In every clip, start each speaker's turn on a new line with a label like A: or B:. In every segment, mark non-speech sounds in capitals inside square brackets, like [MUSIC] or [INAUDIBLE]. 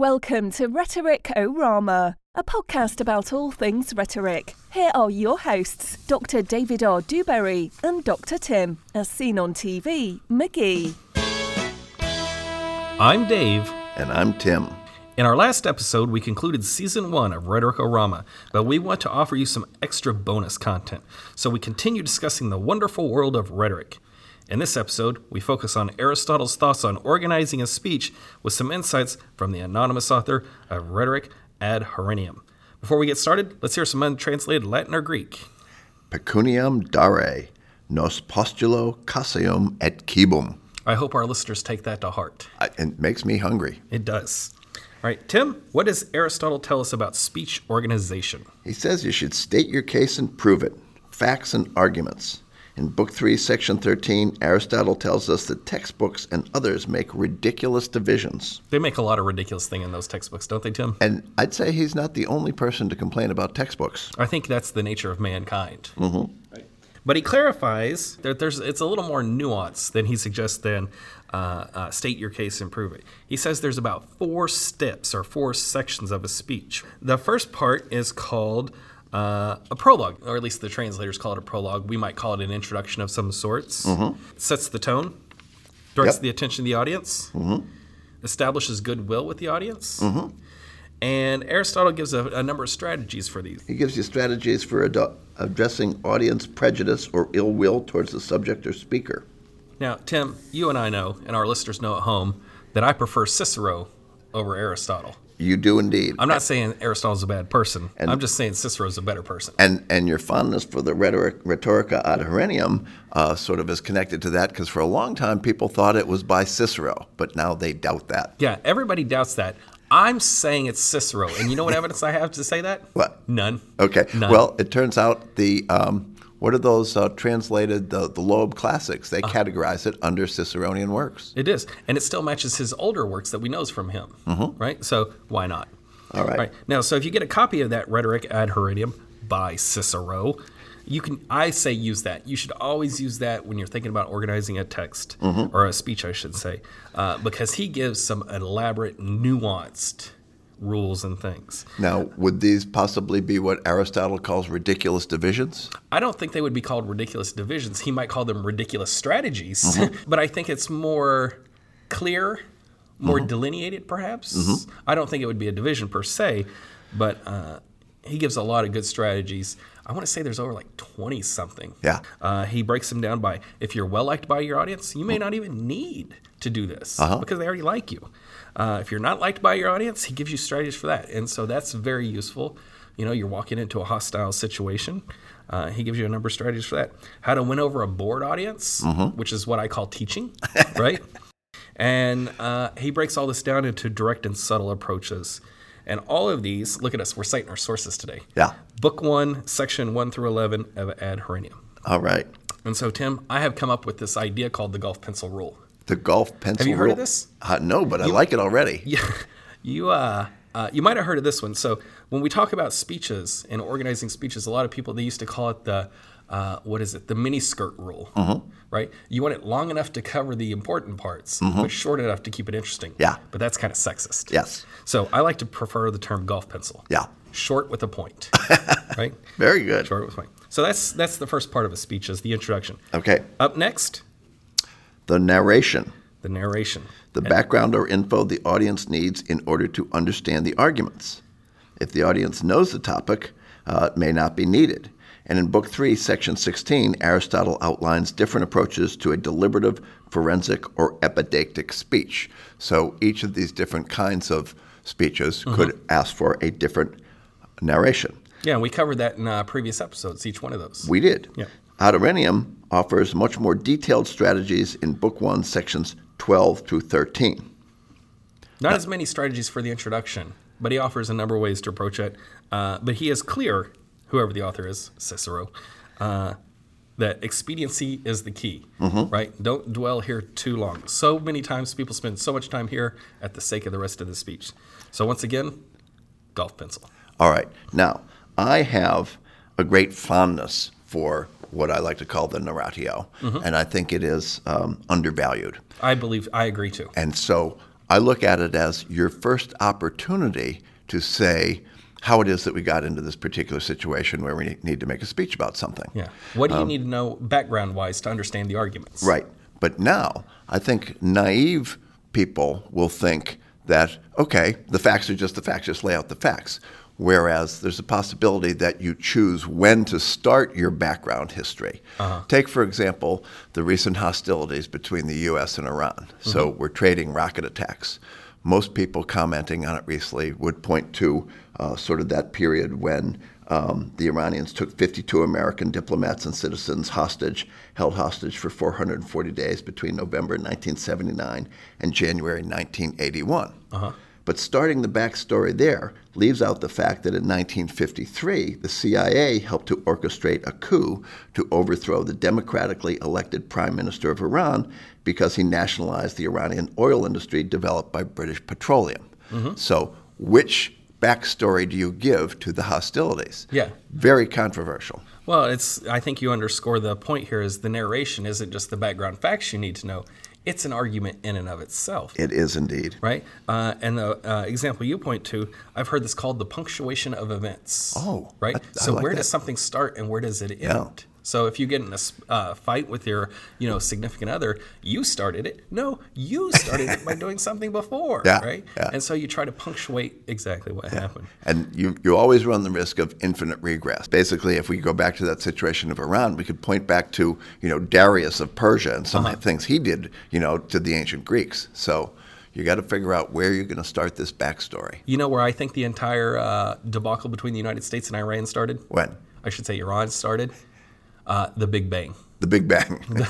A: welcome to Rhetoric Orama, a podcast about all things rhetoric. Here are your hosts, Dr. David R. Dewberry and Dr. Tim, as seen on TV, McGee.
B: I'm Dave.
C: And I'm Tim.
B: In our last episode, we concluded season one of Rhetoricorama, but we want to offer you some extra bonus content. So we continue discussing the wonderful world of rhetoric. In this episode, we focus on Aristotle's thoughts on organizing a speech with some insights from the anonymous author of Rhetorica ad Herennium. Before we get started, let's hear some untranslated Latin or Greek.
C: Pecuniam dare, nos postulo caseum et cibum.
B: I hope our listeners take that to heart.
C: It makes me hungry.
B: It does. All right, Tim, what does Aristotle tell us about speech organization?
C: He says you should state your case and prove it, facts and arguments. In Book 3, Section 13, Aristotle tells us that textbooks and others make ridiculous divisions.
B: They make a lot of ridiculous thing in those textbooks, don't they, Tim?
C: And I'd say he's not the only person to complain about textbooks.
B: I think that's the nature of mankind.
C: Mm-hmm.
B: Right. But he clarifies that there's it's a little more nuanced than he suggests than uh, uh, state your case and prove it. He says there's about four steps or four sections of a speech. The first part is called uh, a prologue, or at least the translators call it a prologue. We might call it an introduction of some sorts.
C: Mm-hmm.
B: Sets the tone, directs
C: Yep.
B: the attention of the audience,
C: Mm-hmm.
B: establishes goodwill with the audience.
C: Mm-hmm.
B: And Aristotle gives a, a number of strategies for these.
C: He gives you strategies for ad- addressing audience prejudice or ill will towards the subject or speaker.
B: Now, Tim, you and I know, and our listeners know at home, that I prefer Cicero over Aristotle.
C: You do indeed.
B: I'm not saying Aristotle's a bad person.
C: And-
B: I'm just saying Cicero's a better person.
C: And and your fondness for the rhetoric, Rhetorica ad Herennium uh, sort of is connected to that because for a long time people thought it was by Cicero, but now they doubt that.
B: yeah, everybody doubts that. I'm saying it's Cicero. And you know what evidence I have to say that?
C: What?
B: None.
C: Okay.
B: None.
C: Well, it turns out the um, what are those uh, translated the the Loeb classics? They
B: Uh.
C: categorize it under Ciceronian works.
B: It is. And it still matches his older works that we knows from him. Right? So why not?
C: Mm-hmm. All right.
B: Now, so if you get a copy of that Rhetorica ad Herennium by Cicero, you can, I say, use that. You should always use that when you're thinking about organizing a text
C: Mm-hmm.
B: or a speech, I should say, uh, because he gives some elaborate, nuanced rules and things.
C: Now, would these possibly be what Aristotle calls ridiculous divisions?
B: I don't think they would be called ridiculous divisions. He might call them ridiculous strategies, mm-hmm. [LAUGHS] but I think it's more clear, more mm-hmm. delineated, perhaps. Mm-hmm. I don't think it would be a division per se, but uh, he gives a lot of good strategies. I want to say there's over like 20 something.
C: Yeah.
B: Uh, he breaks them down by if you're well liked by your audience, you may not even need to do this uh-huh. because they already like you. Uh, if you're not liked by your audience, he gives you strategies for that. And so that's very useful. You know, you're walking into a hostile situation. Uh, he gives you a number of strategies for that. How to win over a bored audience, which is what I call teaching, [LAUGHS] right? And uh, he breaks all this down into direct and subtle approaches. And all of these, look at us, we're citing our sources today.
C: Yeah.
B: Book one, section one through 11 of Ad Herennium.
C: All right.
B: And so, Tim, I have come up with this idea called the golf pencil rule.
C: The golf pencil.
B: Have you heard of
C: rule.
B: this?
C: Uh, no, but I like it already. [LAUGHS]
B: You, you, uh, uh, you might have heard of this one. So, when we talk about speeches and organizing speeches, a lot of people they used to call it the uh, what is it? The mini skirt rule,
C: Mm-hmm.
B: right? You want it long enough to cover the important parts, but short enough to keep it interesting.
C: Yeah.
B: But that's kind of sexist.
C: Yes.
B: So I like to prefer the term golf pencil.
C: Yeah.
B: Short with a point, [LAUGHS] right?
C: Very good.
B: Short with a point. So that's that's the first part of a speech is the introduction.
C: Okay.
B: Up next,
C: The narration.
B: the narration.
C: The background or info the audience needs in order to understand the arguments. If the audience knows the topic, uh, it may not be needed. And in Book 3, Section 16, Aristotle outlines different approaches to a deliberative, forensic, or epideictic speech. So each of these different kinds of speeches could ask for a different narration.
B: Yeah, we covered that in uh, previous episodes, each one of those.
C: We did.
B: Yeah.
C: Ad offers much more detailed strategies in Book 1, Sections 12 through 13.
B: Not as many strategies for the introduction, but he offers a number of ways to approach it. Uh, but he is clear, whoever the author is, Cicero, uh, that expediency is the key, right? Don't dwell here too long. So many times people spend so much time here at the sake of the rest of the speech. So once again, golf pencil.
C: All right. Now, I have a great fondness for what I like to call the narratio, and I think it is um, undervalued.
B: I believe I agree too.
C: And so I look at it as your first opportunity to say how it is that we got into this particular situation where we need to make a speech about something.
B: Yeah. What do you um, need to know background wise to understand the arguments?
C: Right. But now, I think naive people will think that, okay, the facts are just the facts, just lay out the facts. Whereas there's a possibility that you choose when to start your background history. Uh-huh. Take, for example, the recent hostilities between the U.S. and Iran. Mm-hmm. So we're trading rocket attacks. Most people commenting on it recently would point to uh, sort of that period when um, the Iranians took 52 American diplomats and citizens hostage, held hostage for 440 days between November 1979 and January 1981. Uh-huh. But starting the backstory there leaves out the fact that in 1953, the CIA helped to orchestrate a coup to overthrow the democratically elected Prime Minister of Iran because he nationalized the Iranian oil industry developed by British Petroleum. Mm-hmm. So, which backstory do you give to the hostilities?
B: Yeah.
C: Very controversial.
B: Well, it's I think you underscore the point here is the narration isn't just the background facts you need to know it's an argument in and of itself.
C: It is indeed.
B: Right? Uh, and the uh, example you point to, I've heard this called the punctuation of events.
C: Oh.
B: Right? I, I so, like where that. does something start and where does it end? Yeah. So if you get in a uh, fight with your, you know, significant other, you started it. No, you started it by doing something before, [LAUGHS]
C: yeah,
B: right?
C: Yeah.
B: And so you try to punctuate exactly what yeah. happened.
C: And you you always run the risk of infinite regress. Basically, if we go back to that situation of Iran, we could point back to you know Darius of Persia and some uh-huh. of the things he did, you know, to the ancient Greeks. So you got to figure out where you're going to start this backstory.
B: You know where I think the entire uh, debacle between the United States and Iran started?
C: When?
B: I should say Iran started uh, the Big Bang.
C: The Big Bang. [LAUGHS] [LAUGHS]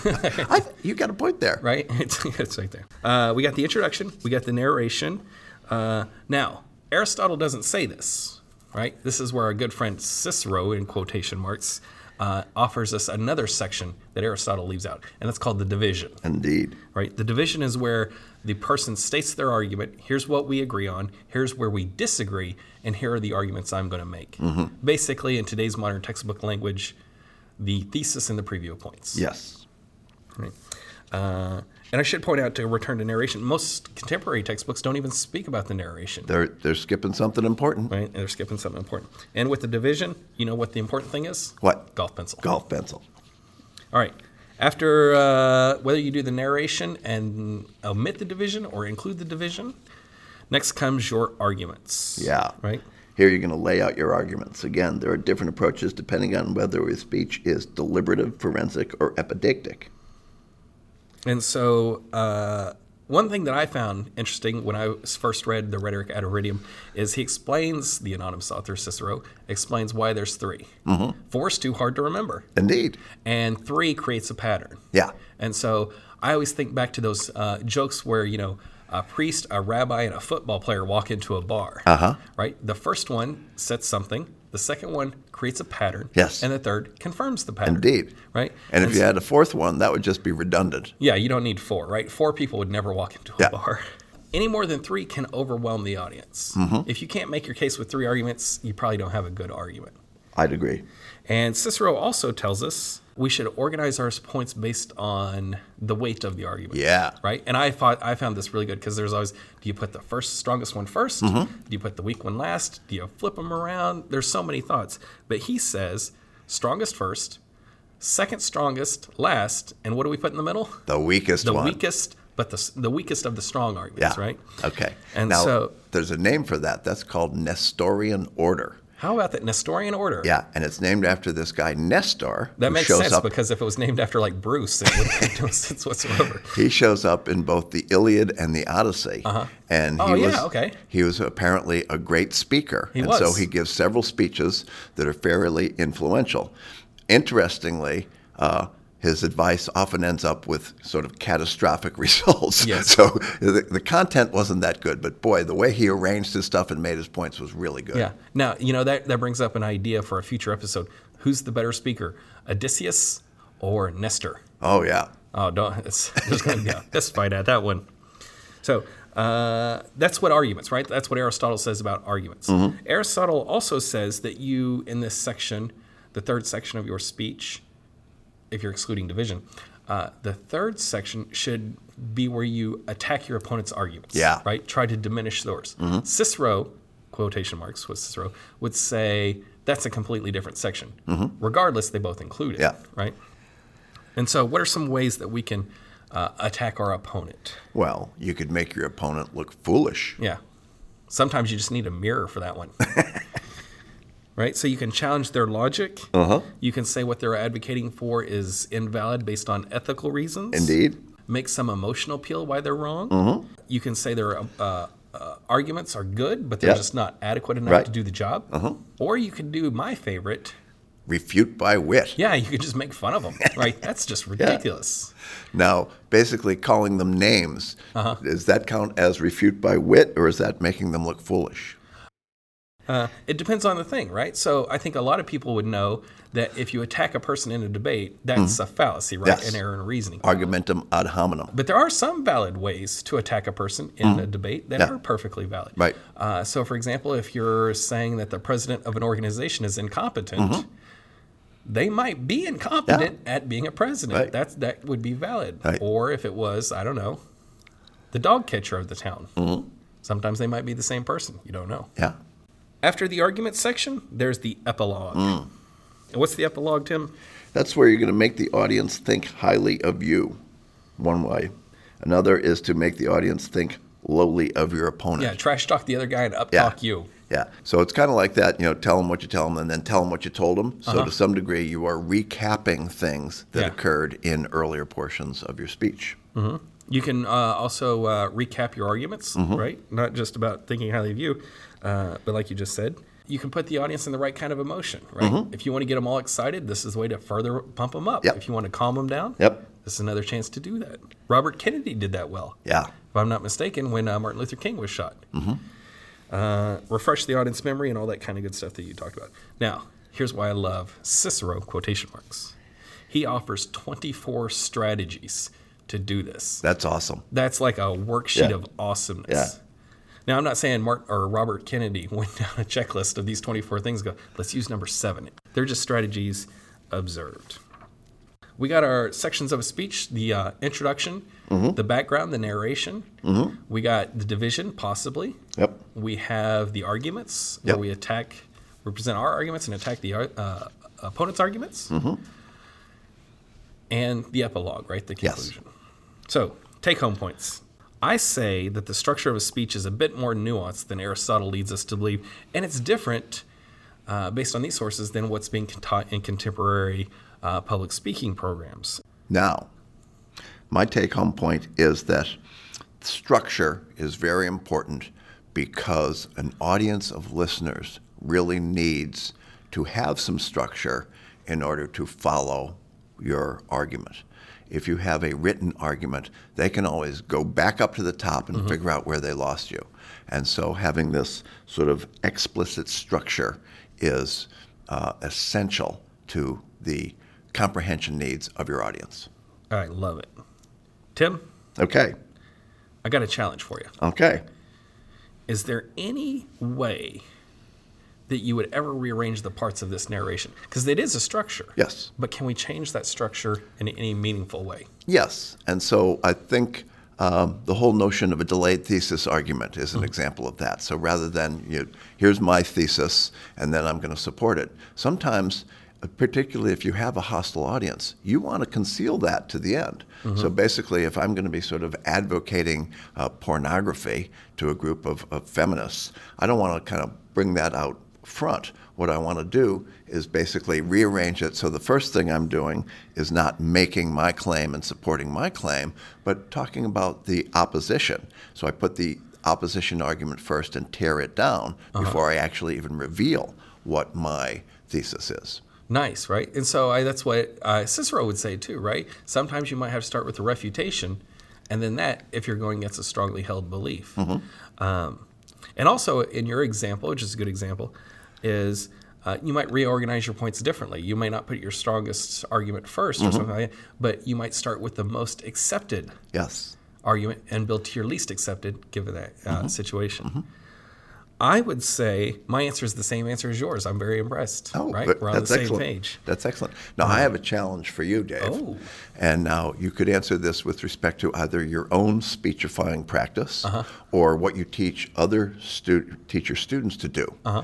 C: I, you got a point there.
B: Right? [LAUGHS] It's, it's right there. Uh, we got the introduction, we got the narration. Uh, now, Aristotle doesn't say this, right? This is where our good friend Cicero, in quotation marks, uh, offers us another section that Aristotle leaves out, and that's called the division.
C: Indeed.
B: Right? The division is where the person states their argument. Here's what we agree on. Here's where we disagree, and here are the arguments I'm going to make. Mm-hmm. Basically, in today's modern textbook language, the thesis and the preview points.
C: Yes.
B: Right. Uh, and I should point out to return to narration, most contemporary textbooks don't even speak about the narration.
C: They're they're skipping something important.
B: Right, and they're skipping something important. And with the division, you know what the important thing is?
C: What?
B: Golf pencil.
C: Golf pencil.
B: All right. After uh, whether you do the narration and omit the division or include the division, next comes your arguments.
C: Yeah.
B: Right.
C: Here you're going to lay out your arguments. Again, there are different approaches depending on whether your speech is deliberative, forensic, or epideictic.
B: And so, uh, one thing that I found interesting when I first read the Rhetorica ad Herennium is he explains, the anonymous author Cicero explains why there's 3 mm-hmm. Four is too hard to remember.
C: Indeed.
B: And three creates a pattern.
C: Yeah.
B: And so I always think back to those uh, jokes where, you know, a priest, a rabbi, and a football player walk into a bar.
C: Uh-huh.
B: Right? The first one sets something. The second one creates a pattern.
C: Yes.
B: And the third confirms the pattern.
C: Indeed.
B: Right?
C: And, and if you had a fourth one, that would just be redundant.
B: Yeah, you don't need four, right? Four people would never walk into a yeah. bar. [LAUGHS] Any more than three can overwhelm the audience. Mm-hmm. If you can't make your case with three arguments, you probably don't have a good argument.
C: I'd agree.
B: And Cicero also tells us we should organize our points based on the weight of the argument.
C: Yeah.
B: Right. And I thought I found this really good because there's always do you put the first strongest one first? mm-hmm. Do you put the weak one last? Do you flip them around? There's so many thoughts. But he says strongest first, second strongest last, and what do we put in the middle?
C: The weakest
B: the
C: one.
B: The weakest, but the, the weakest of the strong arguments,
C: yeah.
B: right?
C: Okay.
B: And
C: now,
B: so
C: there's a name for that. That's called Nestorian order.
B: How about that Nestorian order?
C: Yeah, and it's named after this guy Nestor.
B: That makes sense up, because if it was named after like Bruce, it wouldn't make no [LAUGHS] sense whatsoever.
C: He shows up in both the Iliad and the Odyssey,
B: uh-huh.
C: and
B: he oh,
C: was
B: yeah, okay.
C: he was apparently a great speaker,
B: he
C: and
B: was.
C: so he gives several speeches that are fairly influential. Interestingly. Uh, his advice often ends up with sort of catastrophic [LAUGHS] results.
B: Yes.
C: So the, the, content wasn't that good, but boy, the way he arranged his stuff and made his points was really good.
B: Yeah. Now, you know, that, that brings up an idea for a future episode. Who's the better speaker, Odysseus or Nestor?
C: Oh, yeah.
B: Oh, don't. [LAUGHS] It's, there's going to be a fist fight at that one. So uh, that's what arguments, right? That's what Aristotle says about arguments. Mm-hmm. Aristotle also says that you, in this section, the third section of your speech, if you're excluding division. Uh, the third section should be where you attack your opponent's arguments.
C: Yeah.
B: Right? Try to diminish theirs. Cicero, quotation marks with Cicero, would say that's a completely different section. Regardless, they both include it.
C: Yeah.
B: Right? And so, what are some ways that we can uh, attack our opponent?
C: Well, you could make your opponent look foolish.
B: Yeah. Sometimes you just need a mirror for that one. [LAUGHS] right? So you can challenge their logic.
C: Uh-huh.
B: You can say what they're advocating for is invalid based on ethical reasons.
C: Indeed.
B: Make some emotional appeal why they're wrong. You can say their uh, uh, arguments are good, but they're
C: Yep.
B: just not adequate enough
C: Right.
B: to do the job.
C: Uh-huh.
B: Or you can do my favorite.
C: Refute by wit.
B: Yeah, you could just make fun of them. [LAUGHS] right? That's just ridiculous.
C: Now, basically calling them names,
B: Uh-huh.
C: does that count as refute by wit or is that making them look foolish?
B: Uh, it depends on the thing, right? So I think a lot of people would know that if you attack a person in a debate, that's a fallacy, right?
C: Yes.
B: An error in reasoning.
C: Argumentum ad hominem.
B: But there are some valid ways to attack a person in a debate that.
C: Yeah.
B: are perfectly valid.
C: Right.
B: Uh, so, for example, if you're saying that the president of an organization is incompetent,
C: Mm-hmm.
B: they might be incompetent at being a president.
C: Right.
B: That's that would be valid.
C: Right.
B: Or if it was, I don't know, the dog catcher of the town.
C: Mm-hmm.
B: Sometimes they might be the same person. You don't know.
C: Yeah.
B: After the argument section, there's the epilogue.
C: Mm.
B: And what's the epilogue, Tim?
C: That's where you're going to make the audience think highly of you, one way. Another is to make the audience think lowly of your opponent.
B: Yeah, trash talk the other guy and up
C: Yeah.
B: talk you.
C: Yeah. So it's kind of like that, you know, tell them what you tell them and then tell them what you told them. So
B: Uh-huh.
C: to some degree, you are recapping things that
B: Yeah.
C: occurred in earlier portions of your speech.
B: You can uh, also uh, recap your arguments,
C: Mm-hmm.
B: right? Not just about thinking highly of you, uh, but like you just said, you can put the audience in the right kind of emotion, right? If you want to get them all excited, this is the way to further pump them up.
C: Mm-hmm. Yep.
B: If you want to calm them down,
C: Yep.
B: this is another chance to do that. Robert Kennedy did that well.
C: Yeah.
B: If I'm not mistaken, when uh, Martin Luther King was shot. Uh, refresh the audience memory and all that kind of good stuff that you talked about. Now, here's why I love Cicero quotation marks. He offers 24 strategies to do this.
C: That's awesome.
B: That's like a worksheet
C: Yeah.
B: of awesomeness.
C: Yeah.
B: Now, I'm not saying Martin or Robert Kennedy [LAUGHS] went down a checklist of these 24 things. Go, let's use number seven. They're just strategies observed. We got our sections of a speech: the uh, introduction,
C: Mm-hmm.
B: the background, the narration. We got the division, possibly.
C: Yep.
B: We have the arguments, where we attack, we present our arguments and attack the uh, opponent's arguments.
C: Mm-hmm.
B: And the epilogue, right? The conclusion.
C: Yes.
B: conclusion. So, take home points. I say that the structure of a speech is a bit more nuanced than Aristotle leads us to believe, and it's different uh, based on these sources than what's being taught in contemporary uh, public speaking programs.
C: Now, my take home point is that structure is very important because an audience of listeners really needs to have some structure in order to follow your argument. If you have a written argument, they can always go back up to the top and figure out where they lost you. And so having this sort of explicit structure is uh, essential to the comprehension needs of your audience.
B: I love it. Tim,
C: Okay.
B: I got a challenge for you.
C: Okay.
B: Is there any way that you would ever rearrange the parts of this narration? Because it is a structure.
C: Yes.
B: But can we change that structure in any meaningful way?
C: Yes. And so I think um, the whole notion of a delayed thesis argument is an example of that. So rather than, you know, here's my thesis and then I'm going to support it, sometimes, uh, particularly if you have a hostile audience, you want to conceal that to the end. So basically, if I'm going to be sort of advocating uh, pornography to a group of, of feminists, I don't want to kind of bring that out front. What I want to do is basically rearrange it so the first thing I'm doing is not making my claim and supporting my claim, but talking about the opposition. So I put the opposition argument first and tear it down before I actually even reveal what my thesis is.
B: Nice, right? And so I, that's what uh, Cicero would say too, right? Sometimes you might have to start with the refutation, and then that, if you're going against a strongly held belief. Um, and also, in your example, which is a good example, is uh, you might reorganize your points differently. You may not put your strongest argument 1st or something like that, but you might start with the most accepted
C: Yes.
B: argument and build to your least accepted given that uh, situation. I would say my answer is the same answer as yours. I'm very impressed.
C: Oh,
B: right? We're on the
C: that's
B: same
C: excellent.
B: page.
C: That's excellent. Now, I have a challenge for you, Dave.
B: Oh.
C: And now you could answer this with respect to either your own speechifying practice
B: Uh-huh.
C: or what you teach other stu- teach your students to do.
B: Uh-huh.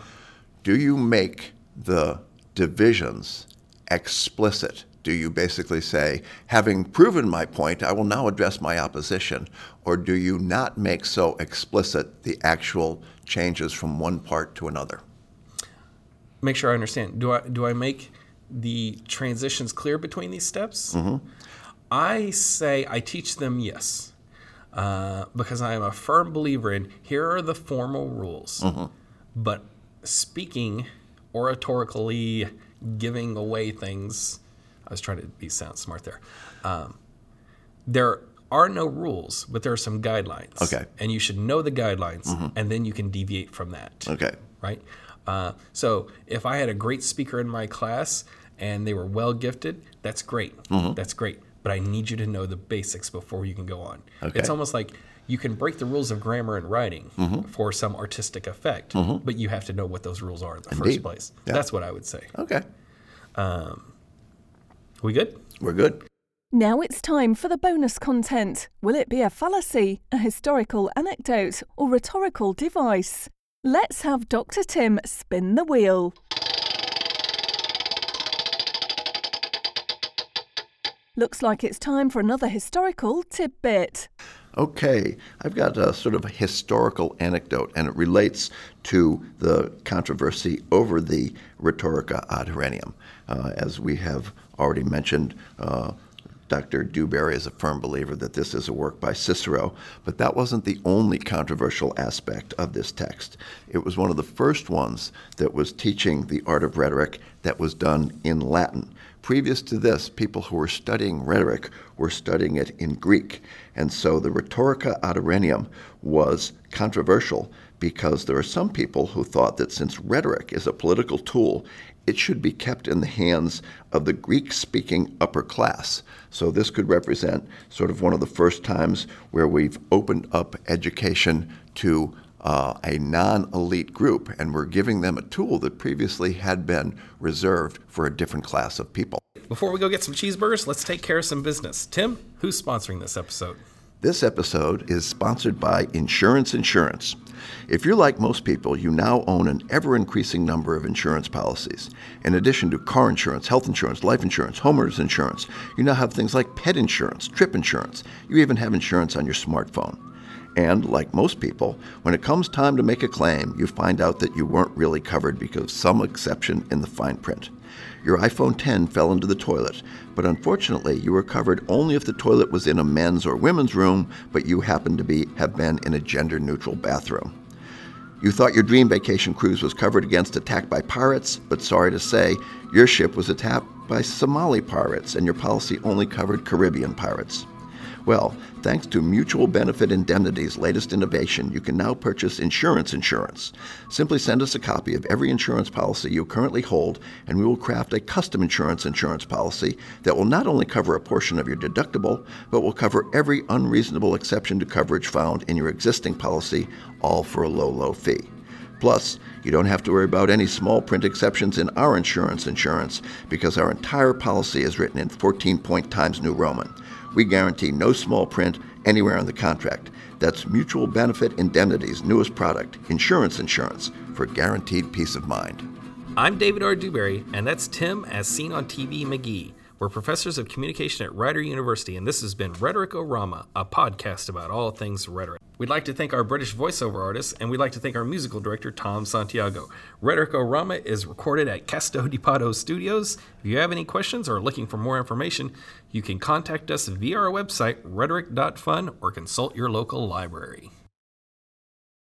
C: Do you make the divisions explicit? Do you basically say, having proven my point, I will now address my opposition? Or do you not make so explicit the actual changes from one part to another?
B: Make sure I understand. Do I do I make the transitions clear between these steps?
C: Mm-hmm.
B: I say I teach them yes, uh, because I am a firm believer in here are the formal rules,
C: Mm-hmm.
B: but speaking oratorically, giving away things. I was trying to be sound smart there. Um, there are no rules, but there are some guidelines.
C: Okay.
B: And you should know the guidelines, and then you can deviate from that
C: Okay.
B: right? Uh, so if I had a great speaker in my class and they were well gifted, that's great.
C: Mm-hmm.
B: That's great. But I need you to know the basics before you can go on.
C: Okay.
B: It's almost like you can break the rules of grammar and writing
C: Mm-hmm.
B: for some artistic effect, but you have to know what those rules are in the
C: Indeed.
B: first place.
C: Yeah.
B: That's what I would say.
C: Okay.
B: We good?
C: We're good.
A: Now it's time for the bonus content. Will it be a fallacy, a historical anecdote, or rhetorical device? Let's have Dr. Tim spin the wheel. Looks like it's time for another historical tidbit.
C: Okay, I've got a sort of a historical anecdote, and it relates to the controversy over the Rhetorica ad Herennium. Uh, as we have already mentioned, uh, Dr. Dewberry is a firm believer that this is a work by Cicero, but that wasn't the only controversial aspect of this text. It was one of the first ones that was teaching the art of rhetoric that was done in Latin. Previous to this, people who were studying rhetoric were studying it in Greek. And so the Rhetorica ad Herennium was controversial because there are some people who thought that since rhetoric is a political tool, it should be kept in the hands of the Greek speaking upper class. So this could represent sort of one of the first times where we've opened up education to uh, a non elite group, and we're giving them a tool that previously had been reserved for a different class of people.
B: Before we go get some cheeseburgers, let's take care of some business. Tim, who's sponsoring this episode?
C: This episode is sponsored by Insurance Insurance. If you're like most people, you now own an ever increasing number of insurance policies. In addition to car insurance, health insurance, life insurance, homeowners insurance, you now have things like pet insurance, trip insurance. You even have insurance on your smartphone. And like most people, when it comes time to make a claim, you find out that you weren't really covered because of some exception in the fine print. Your iPhone 10 fell into the toilet, but unfortunately, you were covered only if the toilet was in a men's or women's room, but you happened to be have been in a gender-neutral bathroom. You thought your dream vacation cruise was covered against attack by pirates, but sorry to say, your ship was attacked by Somali pirates, and your policy only covered Caribbean pirates. Well, thanks to Mutual Benefit Indemnity's latest innovation, you can now purchase insurance insurance. Simply send us a copy of every insurance policy you currently hold, and we will craft a custom insurance insurance policy that will not only cover a portion of your deductible, but will cover every unreasonable exception to coverage found in your existing policy, all for a low, low fee. Plus, you don't have to worry about any small print exceptions in our insurance insurance because our entire policy is written in 14 point Times New Roman. We guarantee no small print anywhere on the contract. That's Mutual Benefit Indemnity's newest product, Insurance Insurance, for guaranteed peace of mind.
B: I'm David R. Dewberry, and that's Tim as seen on TV McGee. We're professors of communication at Rider University, and this has been Rhetoricorama, a podcast about all things rhetoric. We'd like to thank our British voiceover artists, and we'd like to thank our musical director, Tom Santiago. Rhetoricorama is recorded at Casto di Pato Studios. If you have any questions or are looking for more information, you can contact us via our website, rhetoric.fun, or consult your local library.